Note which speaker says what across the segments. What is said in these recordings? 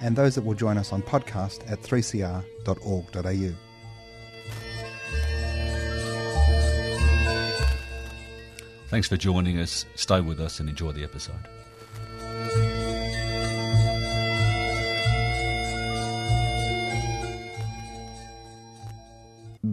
Speaker 1: and those that will join us on podcast at 3cr.org.au.
Speaker 2: Thanks for joining us. Stay with us and enjoy the episode.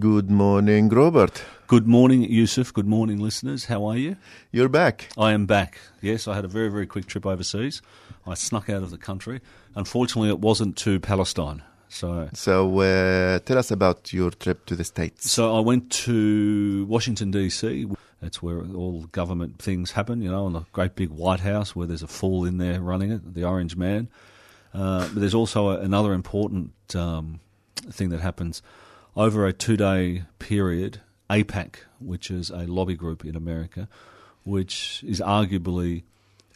Speaker 3: Good morning, Robert.
Speaker 2: Good morning, Yusuf. Good morning, listeners. How are you?
Speaker 3: You're back.
Speaker 2: I am back. Yes, I had a very, very quick trip overseas. I snuck out of the country. Unfortunately, it wasn't to Palestine. So,
Speaker 3: So uh, tell us about your trip to the States.
Speaker 2: so I went to Washington D.C. That's where all government things happen. You know, in the great big White House where there's a fool in there running it, the Orange Man. Uh, but there's also a, another important um, thing that happens over a two-day period. AIPAC, which is a lobby group in America, which is arguably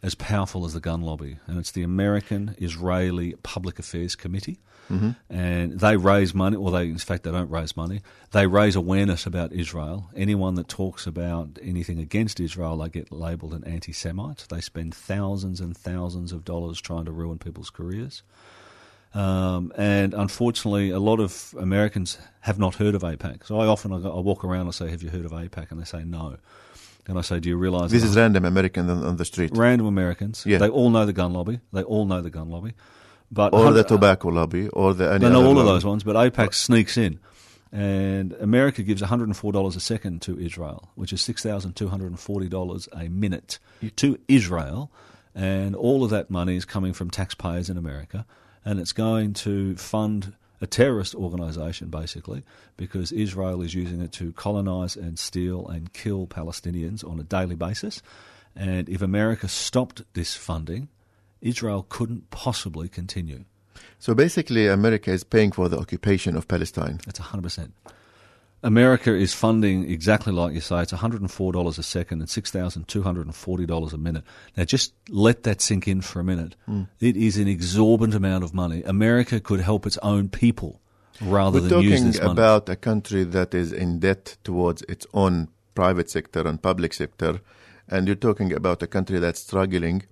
Speaker 2: as powerful as the gun lobby, and it's the American Israeli Public Affairs Committee. Mm-hmm. And they raise money, or they, in fact, they don't raise money. They raise awareness about Israel. Anyone that talks about anything against Israel, they get labelled an anti Semite. They spend thousands and thousands of dollars trying to ruin people's careers. Um, and unfortunately, a lot of Americans have not heard of AIPAC. So I often I, go- I walk around and say, "Have you heard of AIPAC?" And they say no. And I say, "Do you realise
Speaker 3: This
Speaker 2: that
Speaker 3: is random American on, on the street.
Speaker 2: random Americans?
Speaker 3: Yeah.
Speaker 2: They all know the gun lobby. They all know the gun lobby, but
Speaker 3: Or the
Speaker 2: hundred-
Speaker 3: tobacco lobby, or the any
Speaker 2: they know all of those ones, but AIPAC sneaks in. And America gives $104 a second to Israel, which is $6,240 a minute to Israel. And all of that money is coming from taxpayers in America. And it's going to fund a terrorist organization, basically, because Israel is using it to colonize and steal and kill Palestinians on a daily basis. And if America stopped this funding, Israel couldn't possibly continue.
Speaker 3: So basically, America is paying for the occupation of Palestine.
Speaker 2: That's 100%. America is funding exactly like you say. It's $104 a second and $6,240 a minute. Now, just let that sink in for a minute. It is an exorbitant amount of money. America could help its own people rather
Speaker 3: We're
Speaker 2: than use
Speaker 3: talking
Speaker 2: this money.
Speaker 3: about a country that is in debt towards its own private sector and public sector, and you're talking about a country that's struggling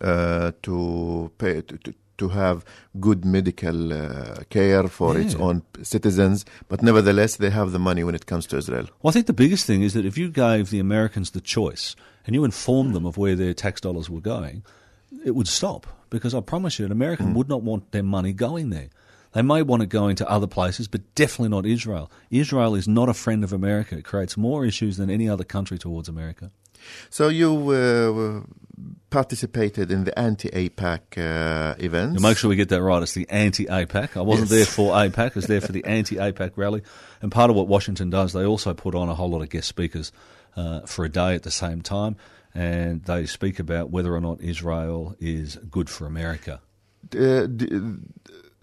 Speaker 3: uh, to pay to, to, have good medical uh, care for its own citizens, but nevertheless they have the money when it comes to Israel.
Speaker 2: Well, I think the biggest thing is that if you gave the Americans the choice and you informed them of where their tax dollars were going, it would stop. Because I promise you, an American would not want their money going there. They may want it going to other places, but definitely not Israel. Israel is not a friend of America. It creates more issues than any other country towards America.
Speaker 3: So you uh, participated in the anti-AIPAC uh, events.
Speaker 2: Now make sure we get that right. It's the anti-AIPAC. I wasn't
Speaker 3: Yes.
Speaker 2: there for AIPAC. I was there for the anti-AIPAC rally. And part of what Washington does, they also put on a whole lot of guest speakers uh, for a day at the same time. And they speak about whether or not Israel is good for America.
Speaker 3: Uh, d-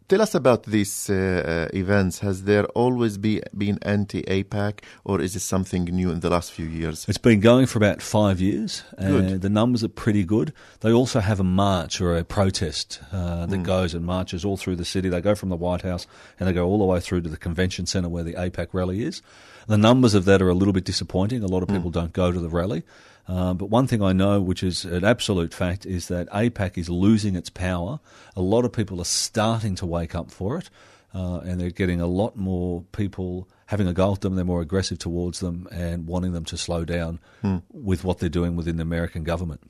Speaker 3: tell us about these uh, uh, events. Has there always be, been anti-AIPAC, or is it something new in the last few years?
Speaker 2: It's been going for about five years, and
Speaker 3: Good.
Speaker 2: the numbers are pretty good. They also have a march or a protest uh, that goes and marches all through the city. They go from the White House and they go all the way through to the convention centre where the AIPAC rally is. The numbers of that are a little bit disappointing. A lot of people don't go to the rally. Uh, but one thing I know, which is an absolute fact, is that AIPAC is losing its power. A lot of people are starting to wake up for it, uh, and they're getting a lot more people having a go at them. They're more aggressive towards them and wanting them to slow down with what they're doing within the American government.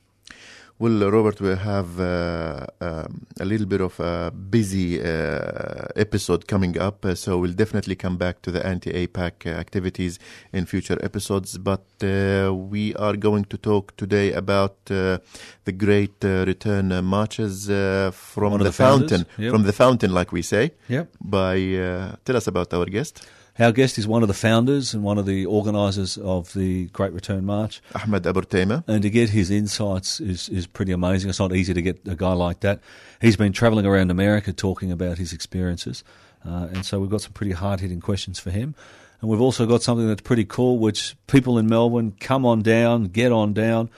Speaker 3: Well, Robert, we have uh, um, a little bit of a busy uh, episode coming up, uh, so we'll definitely come back to the anti-AIPAC uh, activities in future episodes. But uh, we are going to talk today about uh, the great uh, return uh, marches uh, from
Speaker 2: One
Speaker 3: the,
Speaker 2: the
Speaker 3: fountain,
Speaker 2: yep.
Speaker 3: from the fountain, like we say.
Speaker 2: Yep.
Speaker 3: By uh, tell us about our guest.
Speaker 2: Our guest is one of the founders and one of the organisers of the Great Return March.
Speaker 3: Ahmed Abu Artema.
Speaker 2: And to get his insights is, is pretty amazing. It's not easy to get a guy like that. He's been travelling around America talking about his experiences. Uh, and so we've got some pretty hard hitting questions for him. And we've also got something that's pretty cool, which people in Melbourne come on down, get on down.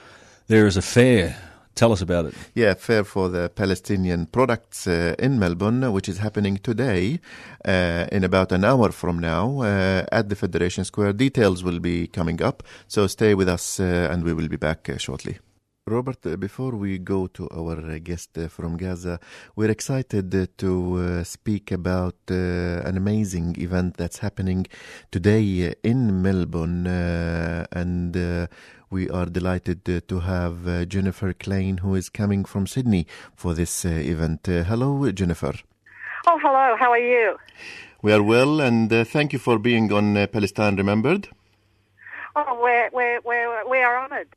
Speaker 2: There is a fair. Tell us about it.
Speaker 3: Yeah, fair for the Palestinian products uh, in Melbourne, which is happening today uh, in about an hour from now uh, at the Federation Square. Details will be coming up, so stay with us uh, and we will be back uh, shortly. Robert, uh, before we go to our uh, guest uh, from Gaza, we're excited uh, to uh, speak about uh, an amazing event that's happening today uh, in Melbourne. uh, and uh, we are delighted uh, to have uh, Jennifer Klein, who is coming from Sydney for this uh, event. Uh, hello, Jennifer.
Speaker 4: Oh, hello. How are you?
Speaker 3: We are well, and uh, thank you for being on uh, Palestine Remembered.
Speaker 4: Oh, we're, we're, we're, we are honoured.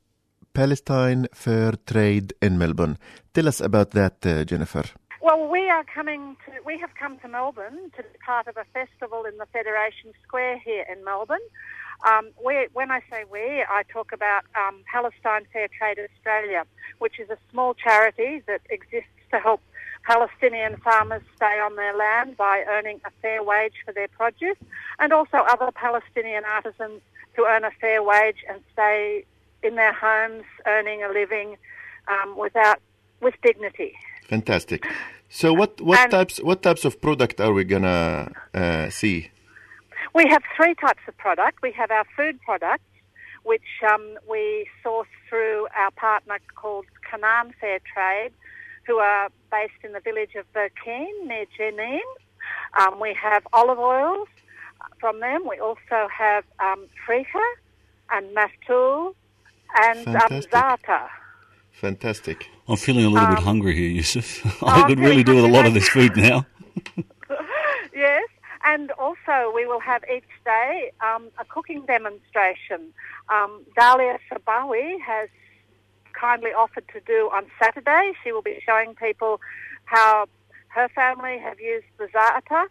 Speaker 3: Palestine Fair Trade in Melbourne. Tell us about that, uh, Jennifer.
Speaker 4: Well, we are coming to, we have come to Melbourne to be part of a festival in the Federation Square here in Melbourne. Um, we, when I say we, I talk about um, Palestine Fair Trade Australia, which is a small charity that exists to help Palestinian farmers stay on their land by earning a fair wage for their produce, and also other Palestinian artisans to earn a fair wage and stay in their homes earning a living um, without with dignity.
Speaker 3: Fantastic. So, what what
Speaker 4: And-
Speaker 3: types what types of product are we gonna uh, see?
Speaker 4: We have three types of product. We have our food products, which um, we source through our partner called Canaan Fair Trade, who are based in the village of Burkeen near Jenin. Um, we have olive oils from them. We also have um, Freekeh and Maftul and um,
Speaker 3: Fantastic.
Speaker 4: Za'atar.
Speaker 3: Fantastic.
Speaker 2: I'm feeling a little
Speaker 4: Um,
Speaker 2: bit hungry here, Yusuf.
Speaker 4: I'm
Speaker 2: could really do with a lot of this food now.
Speaker 4: yes, and also we will have each day um, a cooking demonstration. Um, Dahlia Sabawi has kindly offered to do on Saturday. She will be showing people how her family have used the za'atar,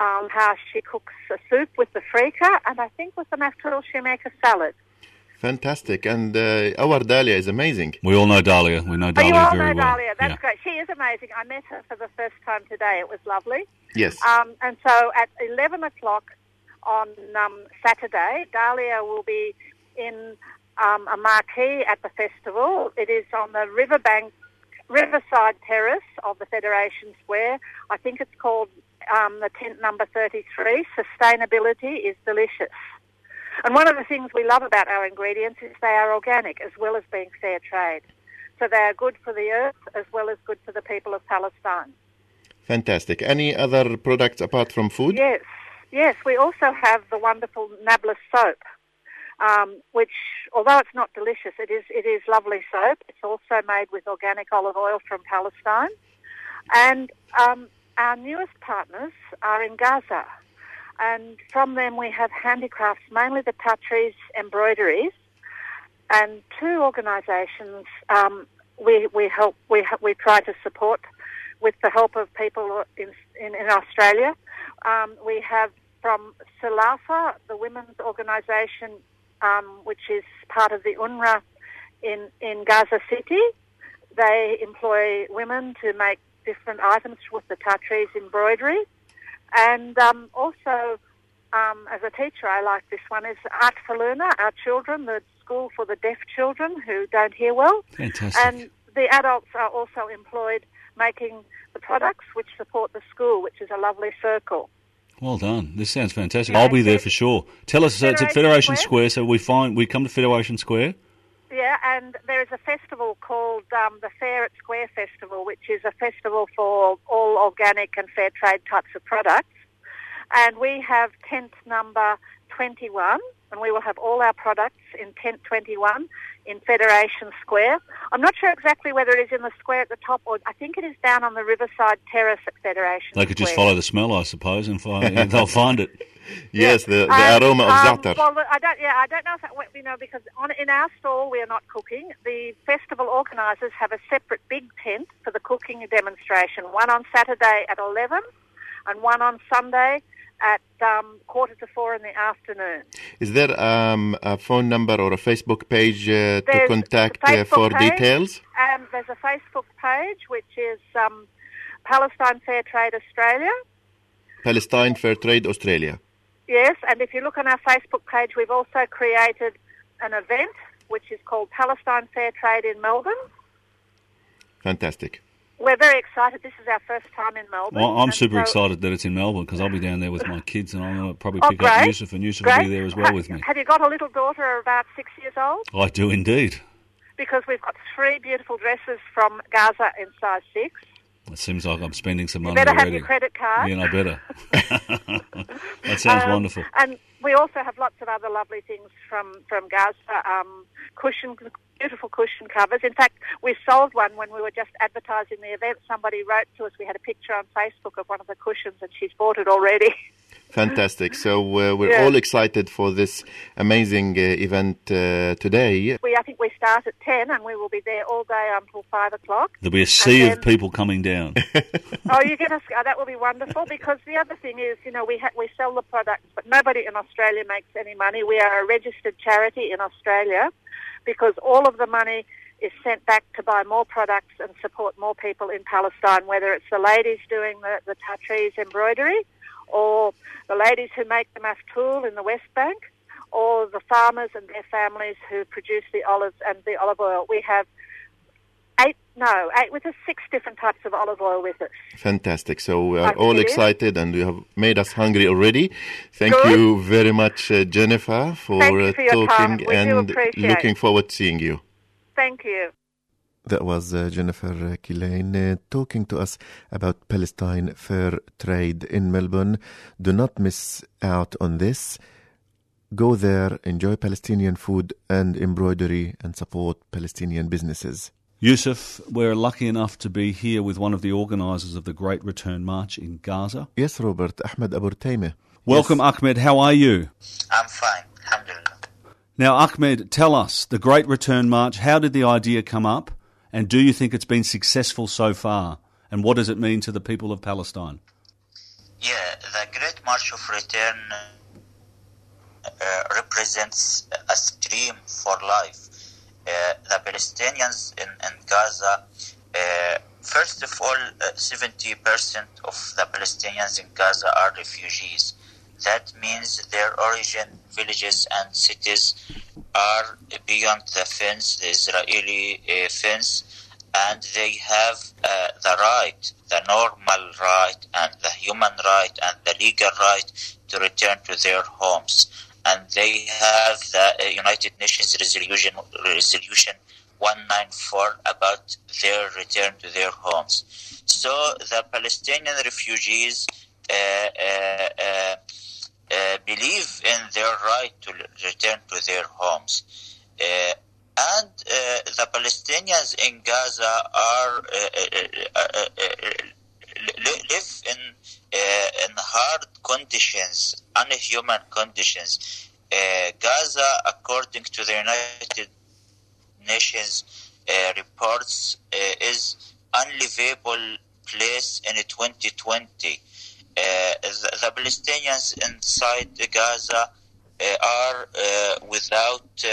Speaker 4: um, how she cooks a soup with the freekeh, and I think with the maftul she make a salad.
Speaker 3: Fantastic. And uh, our Dahlia is amazing.
Speaker 2: We all know Dahlia. We know
Speaker 4: Oh,
Speaker 2: Dahlia
Speaker 4: you all
Speaker 2: very
Speaker 4: know
Speaker 2: well.
Speaker 4: Dahlia. That's
Speaker 2: Yeah.
Speaker 4: great. She is amazing. I met her for the first time today. It was lovely.
Speaker 3: Yes.
Speaker 4: Um, and so at 11 o'clock on um, Saturday, Dahlia will be in um, a marquee at the festival. It is on the riverbank, riverside terrace of the Federation Square. I think it's called um, the tent number 33. Sustainability is delicious. And one of the things we love about our ingredients is they are organic as well as being fair trade. So they are good for the earth as well as good for the people of Palestine.
Speaker 3: Fantastic. Any other products apart from food?
Speaker 4: Yes, yes. We also have the wonderful Nablus soap, um, which, although it's not delicious, it is it is lovely soap. It's also made with organic olive oil from Palestine, and um, our newest partners are in Gaza, and from them we have handicrafts, mainly the Tatreez embroideries, and two organisations um, we we help we we try to support with the help of people in in, in Australia. Um, we have from Sulafa, the women's organisation, um, which is part of the UNRWA in in Gaza City. They employ women to make different items with the Tatreez embroidery, and um, also um, as a teacher, I like this one is Art for Luna, our children, the school for the deaf children who don't hear well.
Speaker 2: Fantastic.
Speaker 4: And the adults are also employed making the products which support the school, which is a lovely circle.
Speaker 2: Well done. This sounds fantastic.
Speaker 4: Yeah,
Speaker 2: I'll be there for sure. Tell us, uh, it's at
Speaker 4: Federation
Speaker 2: Federation
Speaker 4: Square.
Speaker 2: Square. So we find we come to Federation Square.
Speaker 4: Yeah, and there is a festival called um, the Fair at Square Festival, which is a festival for all organic and fair trade types of products. And we have tent number 21, and we will have all our products in tent 21 in Federation Square. I'm not sure exactly whether it is in the square at the top or I think it is down on the Riverside Terrace at Federation Square.
Speaker 2: They could just follow the smell, I suppose, and find, they'll find it.
Speaker 3: Yes, the, the
Speaker 4: Um,
Speaker 3: aroma of
Speaker 4: um,
Speaker 3: za'atar.
Speaker 4: Well, I don't. Yeah, I don't know if that, went. you know because on in our stall we are not cooking. The festival organisers have a separate big tent for the cooking demonstration. One on Saturday at eleven, and one on Sunday at um, quarter to four in the afternoon.
Speaker 3: Is there um, a phone number or a Facebook page uh, to contact uh, for
Speaker 4: page.
Speaker 3: details?
Speaker 4: Um, there's a Facebook page which is um, Palestine Fair Trade Australia.
Speaker 3: Palestine Fair Trade Australia.
Speaker 4: Yes, and if you look on our Facebook page, we've also created an event which is called Palestine Fair Trade in Melbourne.
Speaker 3: Fantastic.
Speaker 4: We're very excited. This is our first time in Melbourne.
Speaker 2: Well, I'm super
Speaker 4: so-
Speaker 2: excited that it's in Melbourne because I'll be down there with my kids and I'm going to probably
Speaker 4: Oh,
Speaker 2: pick up. Yusuf and Yusuf will be there as well with me.
Speaker 4: Have you got a little daughter about six years old?
Speaker 2: I do indeed.
Speaker 4: Because we've got three beautiful dresses from Gaza in size six.
Speaker 2: It seems like I'm spending some
Speaker 4: You
Speaker 2: money
Speaker 4: better have your credit card.
Speaker 2: Yeah, I better. that sounds
Speaker 4: Um,
Speaker 2: wonderful.
Speaker 4: And we also have lots of other lovely things from, from Gaza. Um, cushion, beautiful cushion covers. In fact, we sold one when we were just advertising the event. Somebody wrote to us. We had a picture on Facebook of one of the cushions, and she's bought it already.
Speaker 3: Fantastic. So uh, we're
Speaker 4: Yeah.
Speaker 3: all excited for this amazing uh, event uh, today.
Speaker 4: We, I think we start at ten, and we will be there all day until five o'clock.
Speaker 2: There'll be a sea
Speaker 4: and
Speaker 2: of people coming down.
Speaker 4: oh, you get us. Oh, that will be wonderful because the other thing is, you know, we ha- we sell the products, but nobody in Australia makes any money. We are a registered charity in Australia because all of the money is sent back to buy more products and support more people in Palestine. Whether it's the ladies doing the the embroidery, or the ladies who make the maftool in the West Bank, or the farmers and their families who produce the olives and the olive oil. We have eight, no, eight with us, six different types of olive oil with us.
Speaker 3: Fantastic. So we are
Speaker 4: Thank
Speaker 3: all
Speaker 4: you.
Speaker 3: excited and you have made us hungry already. Thank
Speaker 4: Good.
Speaker 3: you very much, uh, Jennifer, for,
Speaker 4: Thank you
Speaker 3: uh,
Speaker 4: for your time.
Speaker 3: talking and looking forward to seeing you.
Speaker 4: Thank you.
Speaker 3: That was uh, Jennifer uh, Kilane uh, talking to us about Palestine Fair Trade in Melbourne. Do not miss out on this. Go there, enjoy Palestinian food and embroidery, and support Palestinian businesses.
Speaker 2: Yusuf, we're lucky enough to be here with one of the organisers of the Great Return March in Gaza.
Speaker 3: Yes, Robert, Ahmed Abu Artema.
Speaker 2: Welcome, Ahmed. How are you?
Speaker 5: I'm fine, alhamdulillah.
Speaker 2: Now, Ahmed, tell us the Great Return March. How did the idea come up? And do you think it's been successful so far? And what does it mean to the people of Palestine?
Speaker 5: Yeah, the Great March of Return uh, represents a stream for life. Uh, the Palestinians in, in Gaza, uh, first of all, uh, 70% of the Palestinians in Gaza are refugees. That means their origin, villages, and cities are beyond the fence, the Israeli uh, fence, and they have uh, the right, the normal right, and the human right, and the legal right to return to their homes. And they have the uh, United Nations resolution, resolution 194 about their return to their homes. So the Palestinian refugees uh, uh, uh, uh, believe in their right to return to their homes. Uh, and the Palestinians in Gaza are li- live in uh, in hard conditions, unhuman conditions. Uh, Gaza, according to the United Nations uh, reports, is unlivable place in 2020. Uh, the, the Palestinians inside Gaza uh, are uh, without uh,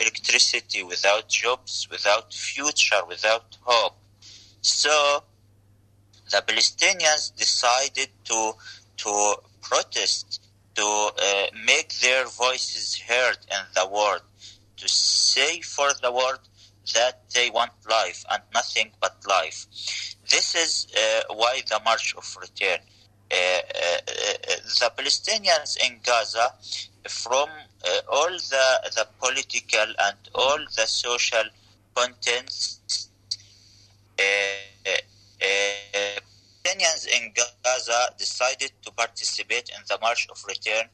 Speaker 5: electricity, without jobs, without future, without hope. So the Palestinians decided to to protest, to uh, make their voices heard in the world, to say for the world that they want life and nothing but life. This is uh, why the March of Return. Uh, uh, uh, the Palestinians in Gaza, from uh, all the, the political and all the social contents, Palestinians in Gaza decided to participate in the March of Return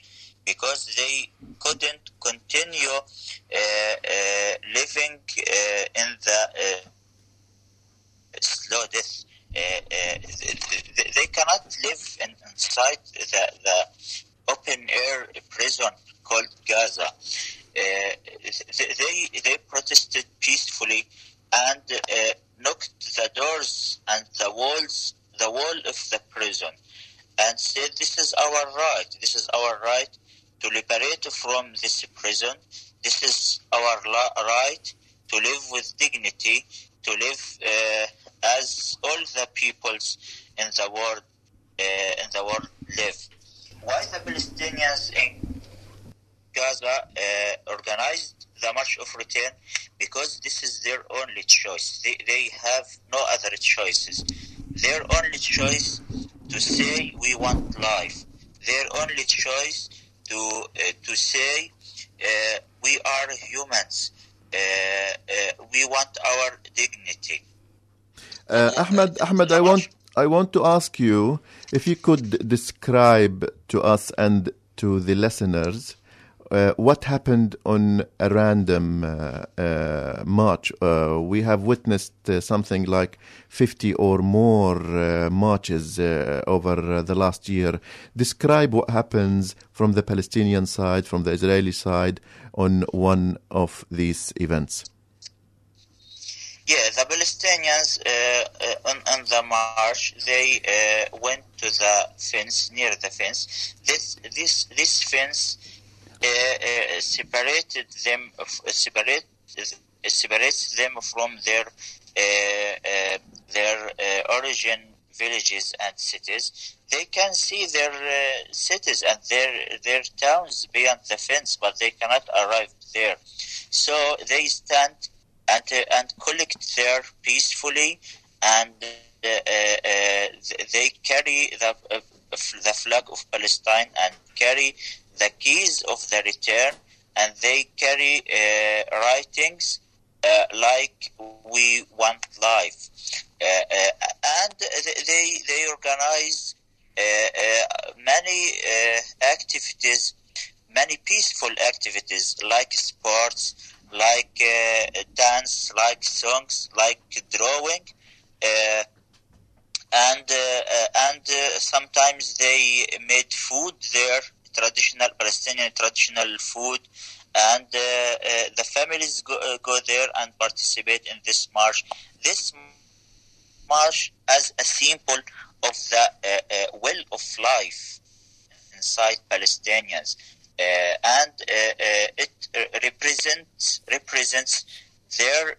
Speaker 5: because they couldn't continue uh, uh, living uh, in the uh, slow death. Uh, they, cannot live in, inside the, the open air prison called Gaza. They they protested peacefully and knocked the doors and the walls, the wall of the prison, and said this is our right. This is our right to liberate from this prison. This is our right to live with dignity, to live uh, as all the peoples in the world uh, in the world live. Why the Palestinians in Gaza uh, organized the March of Return? Because this is their only choice. They, they have no other choices. Their only choice to say we want life. Their only choice to uh, to say uh, we are humans. Uh, uh, we want our dignity.
Speaker 3: Uh, Ahmed, Ahmed, I want I want to ask you if you could describe to us and to the listeners uh, what happened on a random uh, uh, march. Uh, we have witnessed uh, something like 50 or more marches over the last year. Describe what happens from the Palestinian side, from the Israeli side, on one of these events.
Speaker 5: Yeah, the Palestinians uh, on, on the march they uh, went to the fence near the fence. This this this fence uh, uh, separated them uh, separate separates them from their uh, uh, their uh, origin villages and cities. They can see their uh, cities and their their towns beyond the fence, but they cannot arrive there. So they stand and uh, and collect there peacefully, and uh, uh, uh, they carry the uh, the flag of Palestine and carry the keys of the return, and they carry uh, writings uh, like "We want life," uh, uh, and they they organize uh, many activities, many peaceful activities like sports, like dance, like songs, like drawing. And uh, and uh, sometimes they made food there, traditional Palestinian traditional food, and uh, uh, the families go, uh, go there and participate in this march. This march as a symbol of the uh, uh, will of life inside Palestinians, uh, and it represents represents their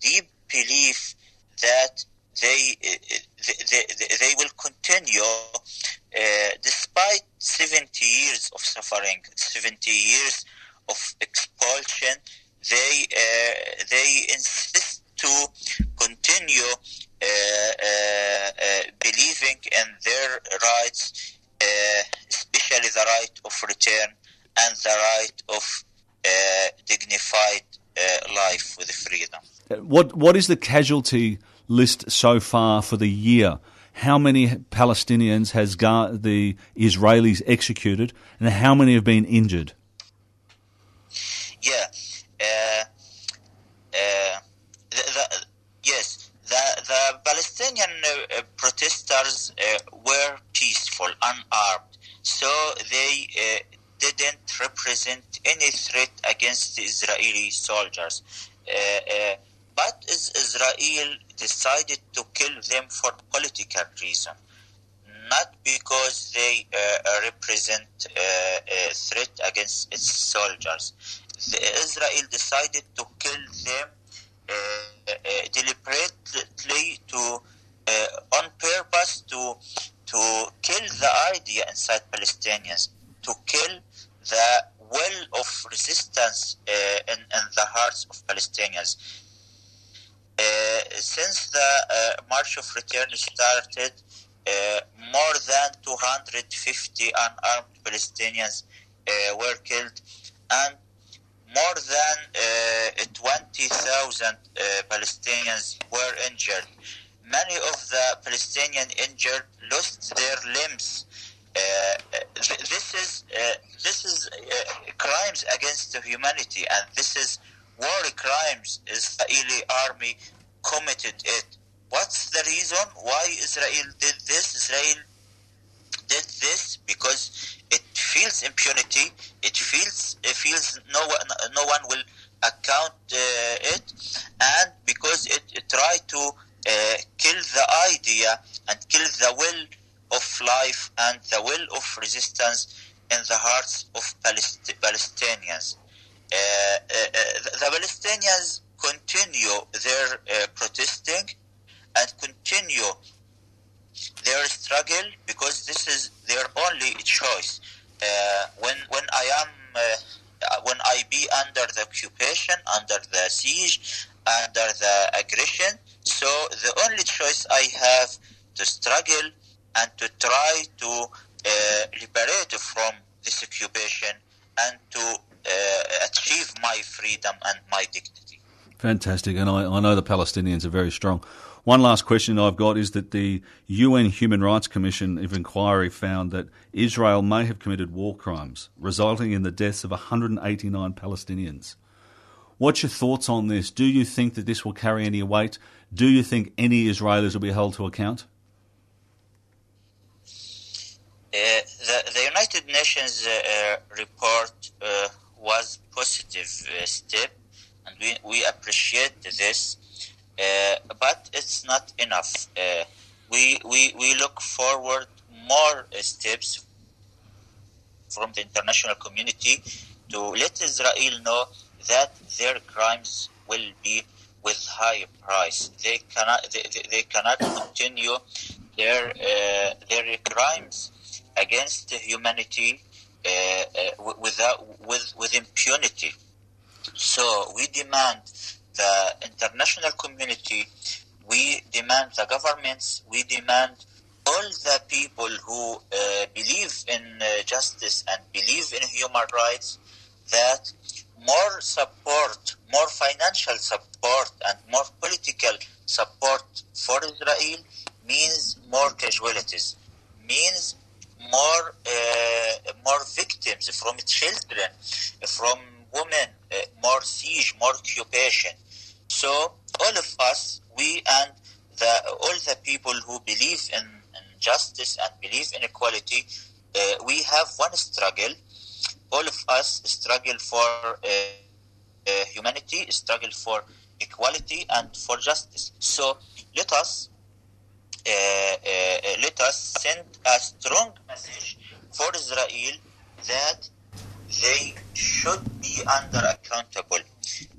Speaker 5: deep belief that they they, they, they will continue uh, despite 70 years of suffering, 70 years of expulsion. They uh, they insist to continue uh, uh, uh, believing in their rights, uh, especially the right of return and the right of uh, dignified life with freedom.
Speaker 2: What what is the casualty list so far for the year? How many Palestinians has the Israelis executed, and how many have been injured?
Speaker 5: Yeah. Uh, uh, yes, the, Palestinian uh, uh, protesters uh, were peaceful, unarmed, so they didn't represent any threat against the Israeli soldiers. But Israel decided to kill them for political reason, not because they uh, represent uh, a threat against its soldiers. The Israel decided to kill them uh, uh, deliberately to uh, on purpose to to kill the idea inside Palestinians, to kill the will of resistance uh, in, in the hearts of Palestinians. Uh, since the uh, March of Return started, uh, more than 250 unarmed Palestinians were killed, and more than uh, 20,000 uh, Palestinians were injured. Many of the Palestinian injured lost their limbs. Uh, th- this is this is crimes against humanity, and this is war crimes. Israeli army committed it. What's the reason why Israel did this? Israel did this because it feels impunity. It feels it feels no one no one will account uh, it, and because it, it tried to uh, kill the idea and kill the will of life and the will of resistance in the hearts of Palest- Palestinians. Uh, uh, the Palestinians continue their uh, protesting and continue their struggle because this is their only choice. Uh, when when I am uh, when I be under the occupation, under the siege, under the aggression, so the only choice I have to struggle and to try to uh, liberate from this occupation and to uh, achieve my freedom and my dignity.
Speaker 2: Fantastic, and I, I know the Palestinians are very strong. One last question I've got is that the UN Human Rights Commission of Inquiry found that Israel may have committed war crimes, resulting in the deaths of 189 Palestinians. What's your thoughts on this? Do you think that this will carry any weight? Do you think any Israelis will be held to account?
Speaker 5: Uh, the, the, United Nations uh, uh report uh, was positive uh, step, and we, we appreciate this. Uh, but it's not enough. we, we we look forward more steps from the international community to let Israel know that their crimes will be with high price. They cannot they, they cannot continue their uh, their crimes against humanity uh, uh, without with with impunity. So we demand the international community, we demand the governments, we demand all the people who uh, believe in uh, justice and believe in human rights that more support, more financial support, and more political support for Israel means more casualties, means more uh, more victims from children, from women, uh, more siege, more occupation. So all of us, we and the, all the people who believe in, in justice and believe in equality, uh, we have one struggle all of us struggle for humanity, struggle for equality and for justice. So let us let us send a strong message for Israel that they should be under accountable.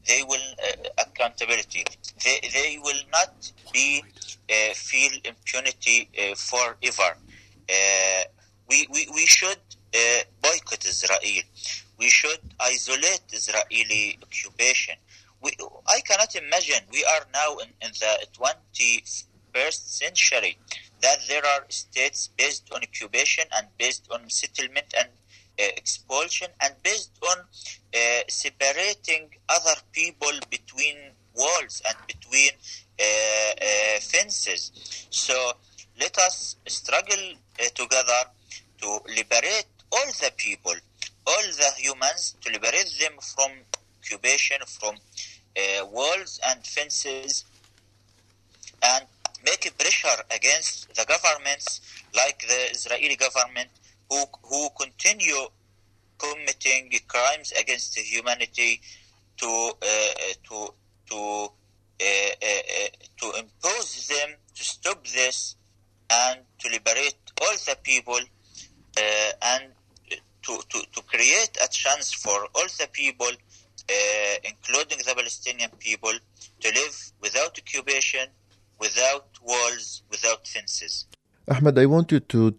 Speaker 5: They will uh, accountability. They, they will not be uh, feel impunity forever. we, we, we should uh, boycott Israel. We should isolate Israeli occupation. We, I cannot imagine we are now in, in the 21st century that there are states based on occupation and based on settlement and uh, expulsion and based on uh, separating other people between walls and between uh, uh fences. So let us struggle uh, together to liberate all the people, all the humans, to liberate them from occupation, from uh, walls and fences, and make pressure against the governments, like the Israeli government, who who continue committing crimes against humanity, to uh, to to uh, uh, uh, to impose them to stop this and to liberate all the people uh, and to, to, to create a chance for all the people, uh, including the Palestinian people, to live without occupation, without walls, without fences.
Speaker 3: Ahmed, I want you to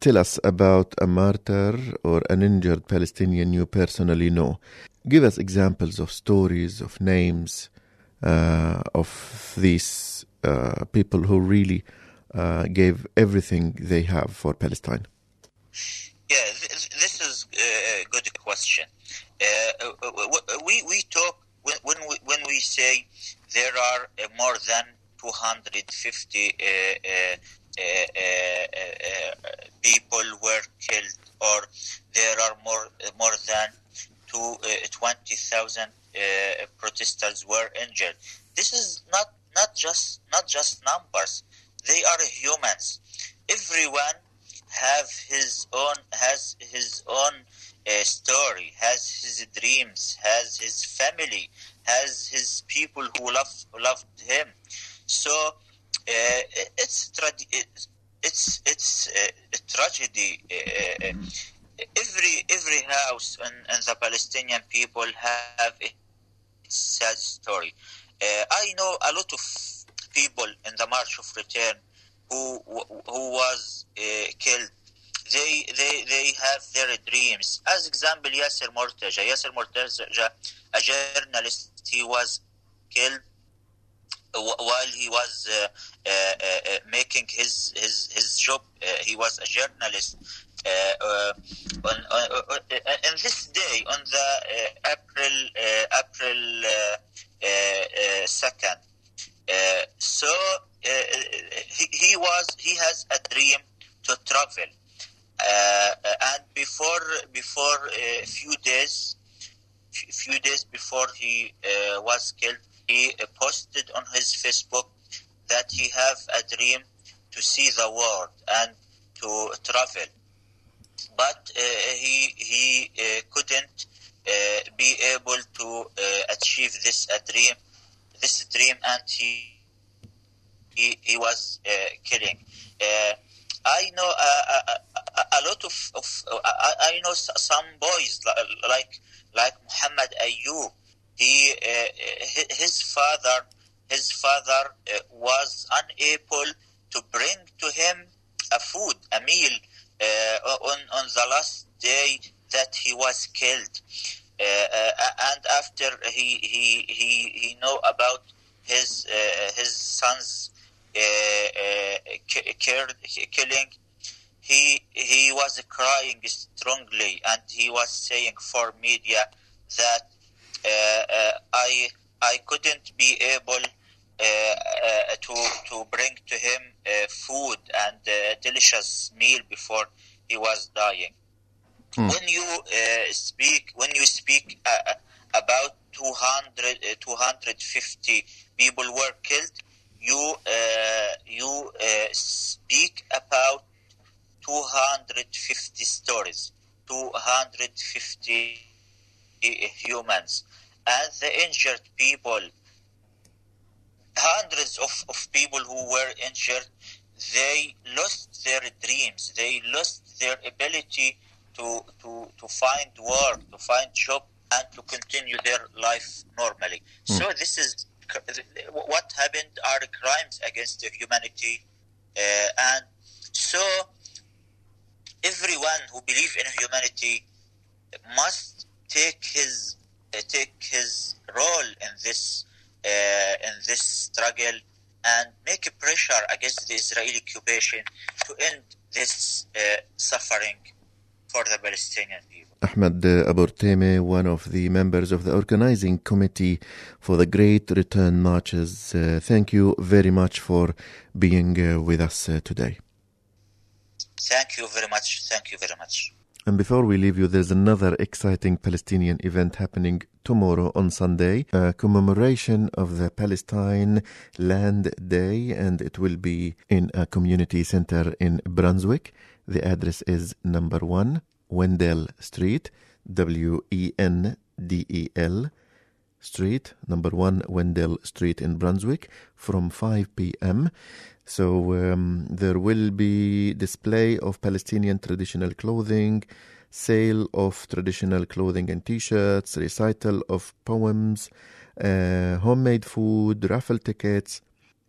Speaker 3: tell us about a martyr or an injured Palestinian you personally know. Give us examples of stories, of names, uh, of these uh, people who really uh, gave everything they have for Palestine.
Speaker 5: Yeah, this, this is a good question. Uh, uh we we talk when when we, when we say there are uh, more than 250 uh, uh, uh, uh, people were killed, or there are more more than two, 20,000 protesters were injured. This is not not just not just numbers; they are humans. Everyone have his own has his own uh, story, has his dreams, has his family, has his people who love loved him. So uh, it's it's it's uh, every every house in, in the Palestinian people have a sad story. Uh, I know a lot of people in the March of Return who who was uh, killed. They, they they have their dreams. As example, Yaser Murtaja. Yaser Murtaja, a journalist, he was killed while he was uh, uh, uh, uh, making his his his job. Uh, he was a journalist. Uh, on, on, on this day, on the April April second, so he, he was he has a dream to travel. Uh, and before before a few days, few days before he uh, was killed, he posted on his Facebook that he have a dream to see the world and to travel, but uh, he he uh, couldn't uh, be able to uh, achieve this dream, this dream, and he he, he was uh, killing. Uh, I know a, a, lot of, of I, I know some boys like like Muhammad Ayub he uh, his father his father uh, was unable to bring to him a food a meal uh, on on the last day that he was killed. And after he he he he know about his his son's killing he he was crying strongly and he was saying for media that Uh, uh, I I couldn't be able uh, uh to to bring to him food and a delicious meal before he was dying. Mm. When you speak when you speak about 200, 250 people were killed, you you speak about 250 stories, 250 humans and the injured people. Hundreds of, of people who were injured they lost their dreams. They lost their ability to, to, to find work to find job and to continue their life normally. Mm. so this is what happened are crimes against humanity uh, and so everyone who believes in humanity must take his take his role in this uh, in this struggle and make a pressure against the Israeli occupation to end this uh, suffering for the Palestinian people.
Speaker 3: Ahmed Abu Artema, one of the members of the organizing committee for the Great Return Marches, uh, thank you very much for being uh, with us uh, today.
Speaker 5: Thank you very much. Thank you very much.
Speaker 3: And before we leave you, there's another exciting Palestinian event happening tomorrow on Sunday, a commemoration of the Palestine Land Day, and it will be in a community center in Brunswick. The address is number one, Wendell Street, W E N D E L Street, number one, Wendell Street in Brunswick, from 5 p.m. So um, there will be display of Palestinian traditional clothing, sale of traditional clothing and T-shirts, recital of poems, uh, homemade food, raffle tickets.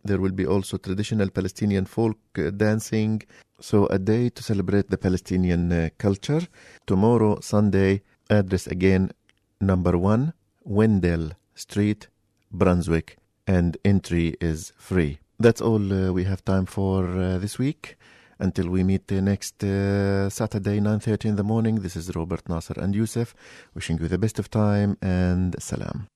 Speaker 3: There will be also traditional Palestinian folk uh, dancing. So a day to celebrate the Palestinian uh, culture. Tomorrow, Sunday, address again, number one, Wendell Street, Brunswick, and entry is free. That's all uh, we have time for uh, this week. Until we meet uh, next uh, Saturday, 9.30 in the morning, this is Robert Nasser and Youssef wishing you the best of time and salam.